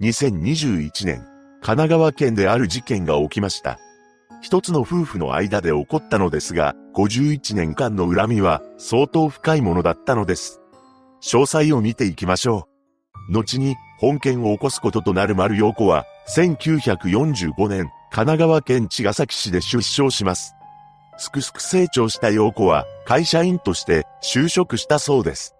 2021年、神奈川県である事件が起きました。一つの夫婦の間で起こったのですが、51年間の恨みは相当深いものだったのです。詳細を見ていきましょう。後に本件を起こすこととなる丸陽子は、1945年、神奈川県茅ヶ崎市で出生します。すくすく成長した陽子は会社員として就職したそうです。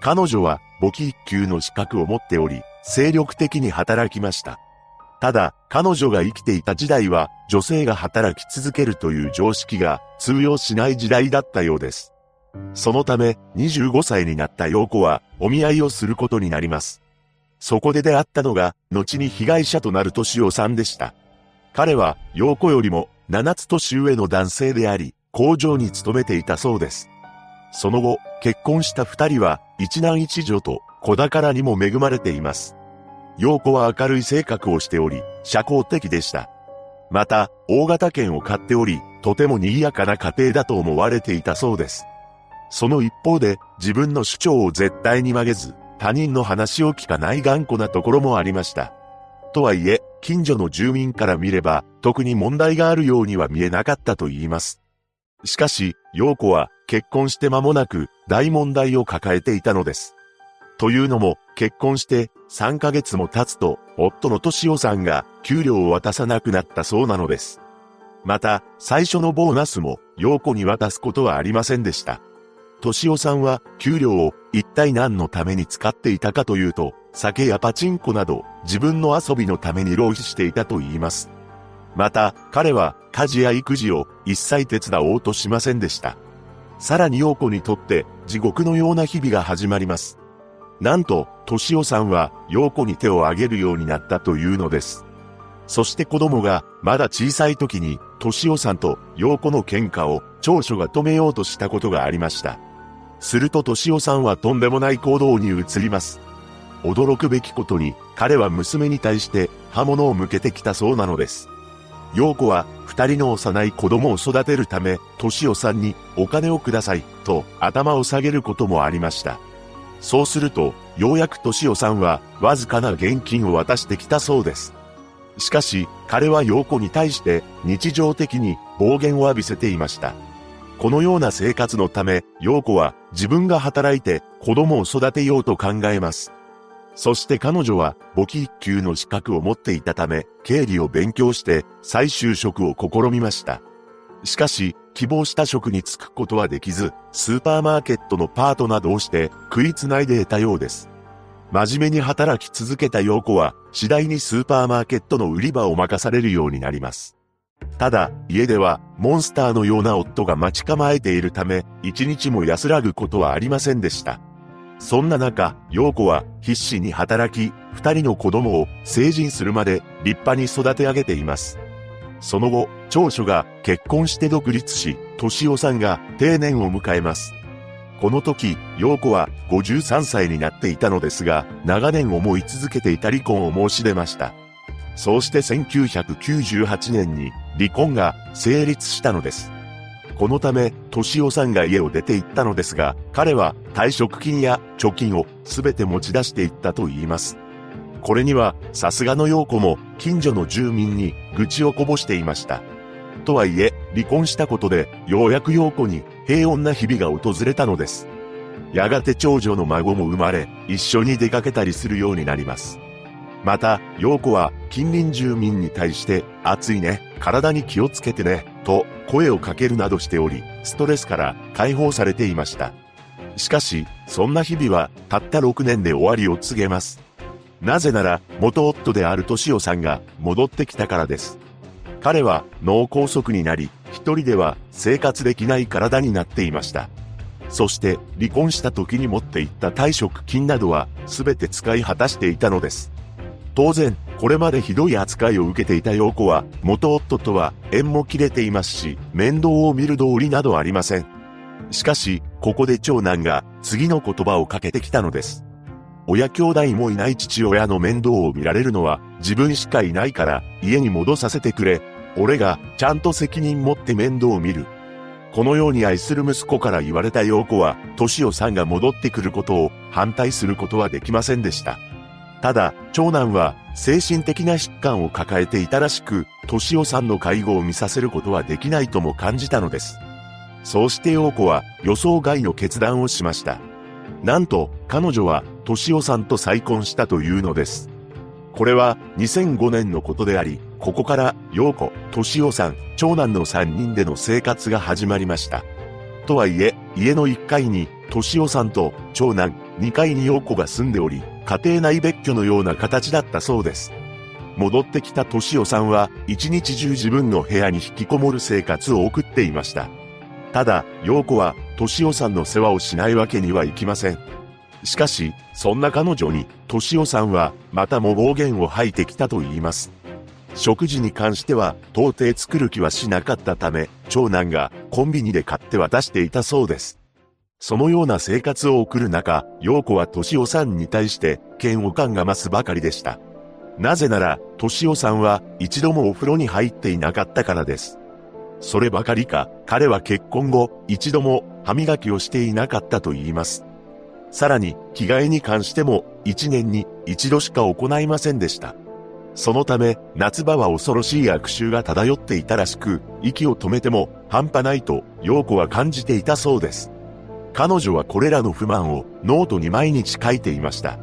彼女は簿記一級の資格を持っており、精力的に働きました。ただ、彼女が生きていた時代は、女性が働き続けるという常識が通用しない時代だったようです。そのため、25歳になった陽子は、お見合いをすることになります。そこで出会ったのが、後に被害者となる敏夫さんでした。彼は、陽子よりも、7つ年上の男性であり、工場に勤めていたそうです。その後、結婚した二人は、一男一女と、子宝にも恵まれています。陽子は明るい性格をしており、社交的でした。また、大型犬を飼っており、とても賑やかな家庭だと思われていたそうです。その一方で、自分の主張を絶対に曲げず、他人の話を聞かない頑固なところもありました。とはいえ、近所の住民から見れば、特に問題があるようには見えなかったと言います。しかし、陽子は結婚して間もなく大問題を抱えていたのです。というのも、結婚して3ヶ月も経つと、夫の敏夫さんが給料を渡さなくなったそうなのです。また、最初のボーナスも陽子に渡すことはありませんでした。敏夫さんは給料を一体何のために使っていたかというと、酒やパチンコなど自分の遊びのために浪費していたと言います。また、彼は家事や育児を一切手伝おうとしませんでした。さらに陽子にとって地獄のような日々が始まります。なんと、敏夫さんは陽子に手を挙げるようになったというのです。そして子供がまだ小さい時に、敏夫さんと陽子の喧嘩を長所が止めようとしたことがありました。すると敏夫さんはとんでもない行動に移ります。驚くべきことに、彼は娘に対して刃物を向けてきたそうなのです。陽子は二人の幼い子供を育てるため、敏夫さんにお金をくださいと頭を下げることもありました。そうすると、ようやく敏夫さんはわずかな現金を渡してきたそうです。しかし、彼は陽子に対して日常的に暴言を浴びせていました。このような生活のため、陽子は自分が働いて子供を育てようと考えます。そして彼女は簿記一級の資格を持っていたため、経理を勉強して再就職を試みました。しかし、希望した職に就くことはできず、スーパーマーケットのパートなどをして食いつないで得たようです。真面目に働き続けた陽子は、次第にスーパーマーケットの売り場を任されるようになります。ただ、家では、モンスターのような夫が待ち構えているため、一日も安らぐことはありませんでした。そんな中、陽子は必死に働き、二人の子供を成人するまで立派に育て上げています。その後、長女が結婚して独立し、敏夫さんが定年を迎えます。この時、陽子は53歳になっていたのですが、長年思い続けていた離婚を申し出ました。そうして1998年に離婚が成立したのです。このため、敏夫さんが家を出て行ったのですが、彼は退職金や貯金を全て持ち出していったと言います。これには、さすがの陽子も近所の住民に愚痴をこぼしていました。とはいえ、離婚したことで、ようやく陽子に平穏な日々が訪れたのです。やがて長女の孫も生まれ、一緒に出かけたりするようになります。また、陽子は近隣住民に対して、暑いね、体に気をつけてね、と声をかけるなどしており、ストレスから解放されていました。しかし、そんな日々はたった6年で終わりを告げます。なぜなら、元夫である敏夫さんが戻ってきたからです。彼は脳梗塞になり、一人では生活できない体になっていました。そして離婚した時に持っていった退職金などは全て使い果たしていたのです。当然、これまでひどい扱いを受けていた陽子は、元夫とは縁も切れていますし、面倒を見る通りなどありません。しかし、ここで長男が次の言葉をかけてきたのです。親兄弟もいない父親の面倒を見られるのは自分しかいないから家に戻させてくれ。俺がちゃんと責任持って面倒を見る。このように愛する息子から言われた陽子は、敏夫さんが戻ってくることを反対することはできませんでした。ただ、長男は精神的な疾患を抱えていたらしく、敏夫さんの介護を見させることはできないとも感じたのです。そうして陽子は予想外の決断をしました。なんと、彼女は敏夫さんと再婚したというのです。これは2005年のことであり、ここから陽子、敏夫さん、長男の3人での生活が始まりました。とはいえ、家の1階に敏夫さんと長男、2階に陽子が住んでおり、家庭内別居のような形だったそうです。戻ってきた敏夫さんは一日中自分の部屋に引きこもる生活を送っていました。ただ、陽子は敏夫さんの世話をしないわけにはいきません。しかし、そんな彼女に、敏夫さんは、またも暴言を吐いてきたと言います。食事に関しては、到底作る気はしなかったため、長男がコンビニで買って渡していたそうです。そのような生活を送る中、陽子は敏夫さんに対して嫌悪感が増すばかりでした。なぜなら、敏夫さんは一度もお風呂に入っていなかったからです。そればかりか、彼は結婚後、一度も歯磨きをしていなかったと言います。さらに、着替えに関しても、一年に一度しか行いませんでした。そのため、夏場は恐ろしい悪臭が漂っていたらしく、息を止めても半端ないと、陽子は感じていたそうです。彼女はこれらの不満をノートに毎日書いていました。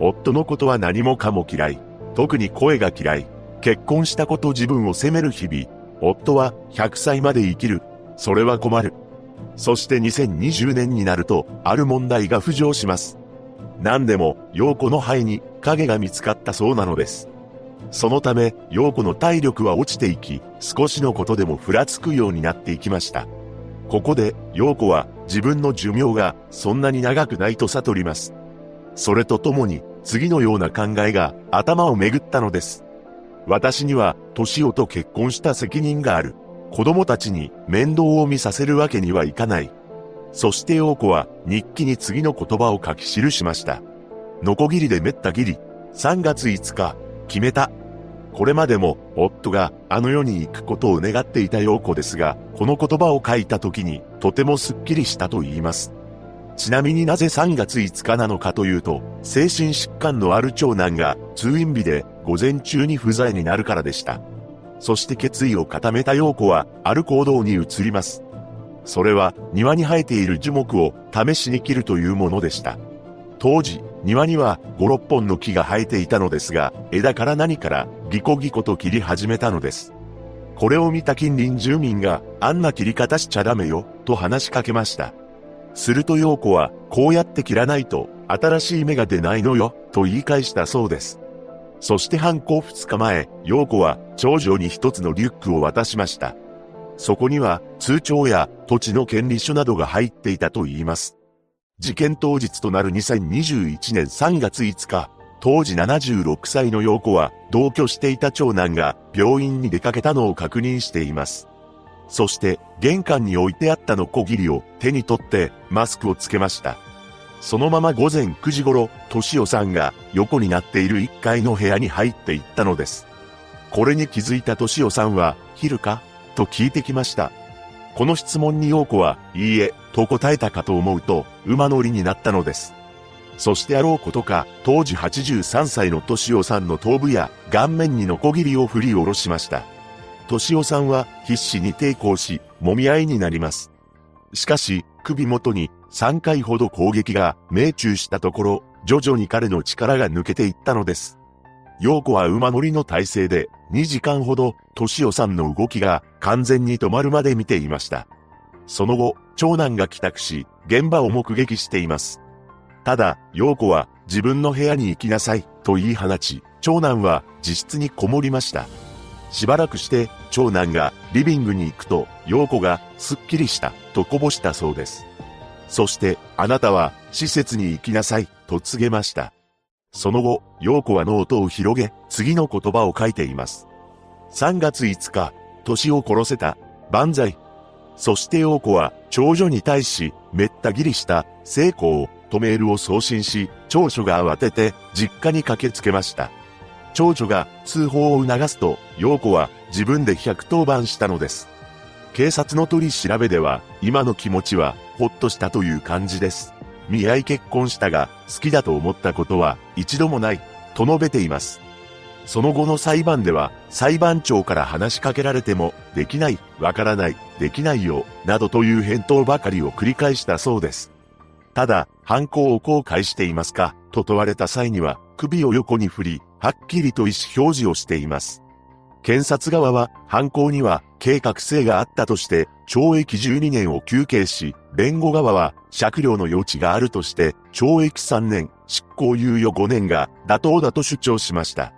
夫のことは何もかも嫌い。特に声が嫌い。結婚したこと自分を責める日々。夫は100歳まで生きる。それは困る。そして2020年になると、ある問題が浮上します。何でも、陽子の肺に影が見つかったそうなのです。そのため、陽子の体力は落ちていき、少しのことでもふらつくようになっていきました。ここで、陽子は自分の寿命がそんなに長くないと悟ります。それとともに、次のような考えが頭をめぐったのです。私には、年をと結婚した責任がある。子供たちに面倒を見させるわけにはいかない。そして陽子は日記に次の言葉を書き記しました。ノコギリでめったぎり。3月5日、決めた。これまでも夫があの世に行くことを願っていた陽子ですが、この言葉を書いた時にとてもスッキリしたと言います。ちなみになぜ3月5日なのかというと、精神疾患のある長男が通院日で午前中に不在になるからでした。そして決意を固めた陽子はある行動に移ります。それは庭に生えている樹木を試しに切るというものでした。当時、庭には5、6本の木が生えていたのですが、枝から何からギコギコと切り始めたのです。これを見た近隣住民が、あんな切り方しちゃダメよ、と話しかけました。すると陽子は、こうやって切らないと、新しい芽が出ないのよ、と言い返したそうです。そして犯行2日前、陽子は長女に一つのリュックを渡しました。そこには通帳や土地の権利書などが入っていたと言います。事件当日となる2021年3月5日、当時76歳の陽子は同居していた長男が病院に出かけたのを確認しています。そして玄関に置いてあったのこぎりを手に取ってマスクをつけました。そのまま午前9時頃、敏夫さんが横になっている1階の部屋に入っていったのです。これに気づいた敏夫さんは、昼か？と聞いてきました。この質問に陽子は、いいえ、と答えたかと思うと、馬乗りになったのです。そしてあろうことか、当時83歳の敏夫さんの頭部や顔面にノコギリを振り下ろしました。敏夫さんは必死に抵抗し、揉み合いになります。しかし、首元に3回ほど攻撃が命中したところ、徐々に彼の力が抜けていったのです。陽子は馬乗りの体勢で2時間ほど、敏夫さんの動きが完全に止まるまで見ていました。その後、長男が帰宅し、現場を目撃しています。ただ、陽子は自分の部屋に行きなさい、と言い放ち、長男は自室にこもりました。しばらくして、長男がリビングに行くと、陽子がすっきりした、とこぼしたそうです。そして、あなたは施設に行きなさい、と告げました。その後、陽子はノートを広げ、次の言葉を書いています。3月5日、年を殺せた、万歳。そして陽子は、長女に対し、めったぎりした、成功とメールを送信し、長女が慌てて、実家に駆けつけました。長女が通報を促すと、陽子は自分で110番したのです。警察の取り調べでは、今の気持ちは、ほっとしたという感じです。見合い結婚したが、好きだと思ったことは、一度もない。と述べています。その後の裁判では、裁判長から話しかけられても、できない、わからない、できないよ、などという返答ばかりを繰り返したそうです。ただ、犯行を後悔していますかと問われた際には、首を横に振り、はっきりと意思表示をしています。検察側は、犯行には計画性があったとして、懲役12年を求刑し、弁護側は、酌量の余地があるとして、懲役3年、執行猶予5年が妥当だと主張しました。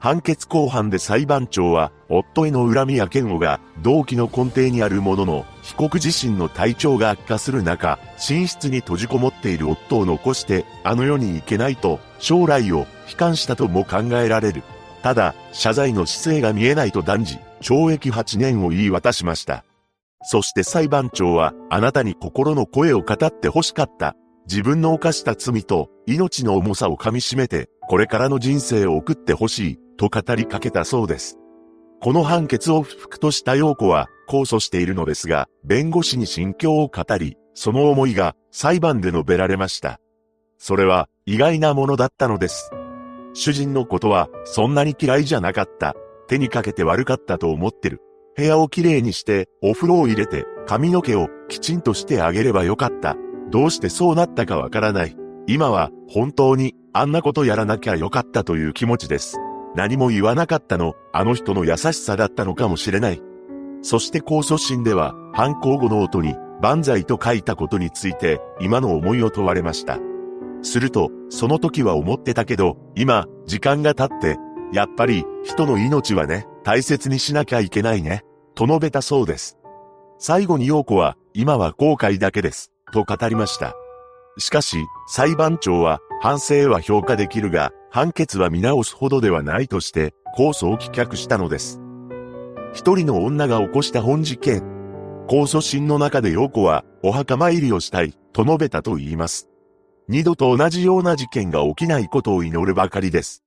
判決公判で裁判長は、夫への恨みや嫌悪が動機の根底にあるものの、被告自身の体調が悪化する中、寝室に閉じこもっている夫を残して、あの世に行けないと、将来を悲観したとも考えられる。ただ、謝罪の姿勢が見えないと断じ、懲役8年を言い渡しました。そして裁判長は、あなたに心の声を語って欲しかった。自分の犯した罪と命の重さを噛み締めて、これからの人生を送ってほしい、と語りかけたそうです。この判決を不服とした陽子は控訴しているのですが、弁護士に心境を語り、その思いが裁判で述べられました。それは意外なものだったのです。主人のことはそんなに嫌いじゃなかった。手にかけて悪かったと思ってる。部屋をきれいにしてお風呂を入れて髪の毛をきちんとしてあげればよかった。どうしてそうなったかわからない。今は本当にあんなことやらなきゃよかったという気持ちです。何も言わなかったの、あの人の優しさだったのかもしれない。そして控訴審では犯行後の音に万歳と書いたことについて今の思いを問われました。すると、その時は思ってたけど、今、時間が経って、やっぱり人の命はね、大切にしなきゃいけないね、と述べたそうです。最後に陽子は、今は後悔だけです、と語りました。しかし、裁判長は、反省は評価できるが、判決は見直すほどではないとして、控訴を棄却したのです。一人の女が起こした本事件。控訴審の中で陽子は、お墓参りをしたい、と述べたと言います。二度と同じような事件が起きないことを祈るばかりです。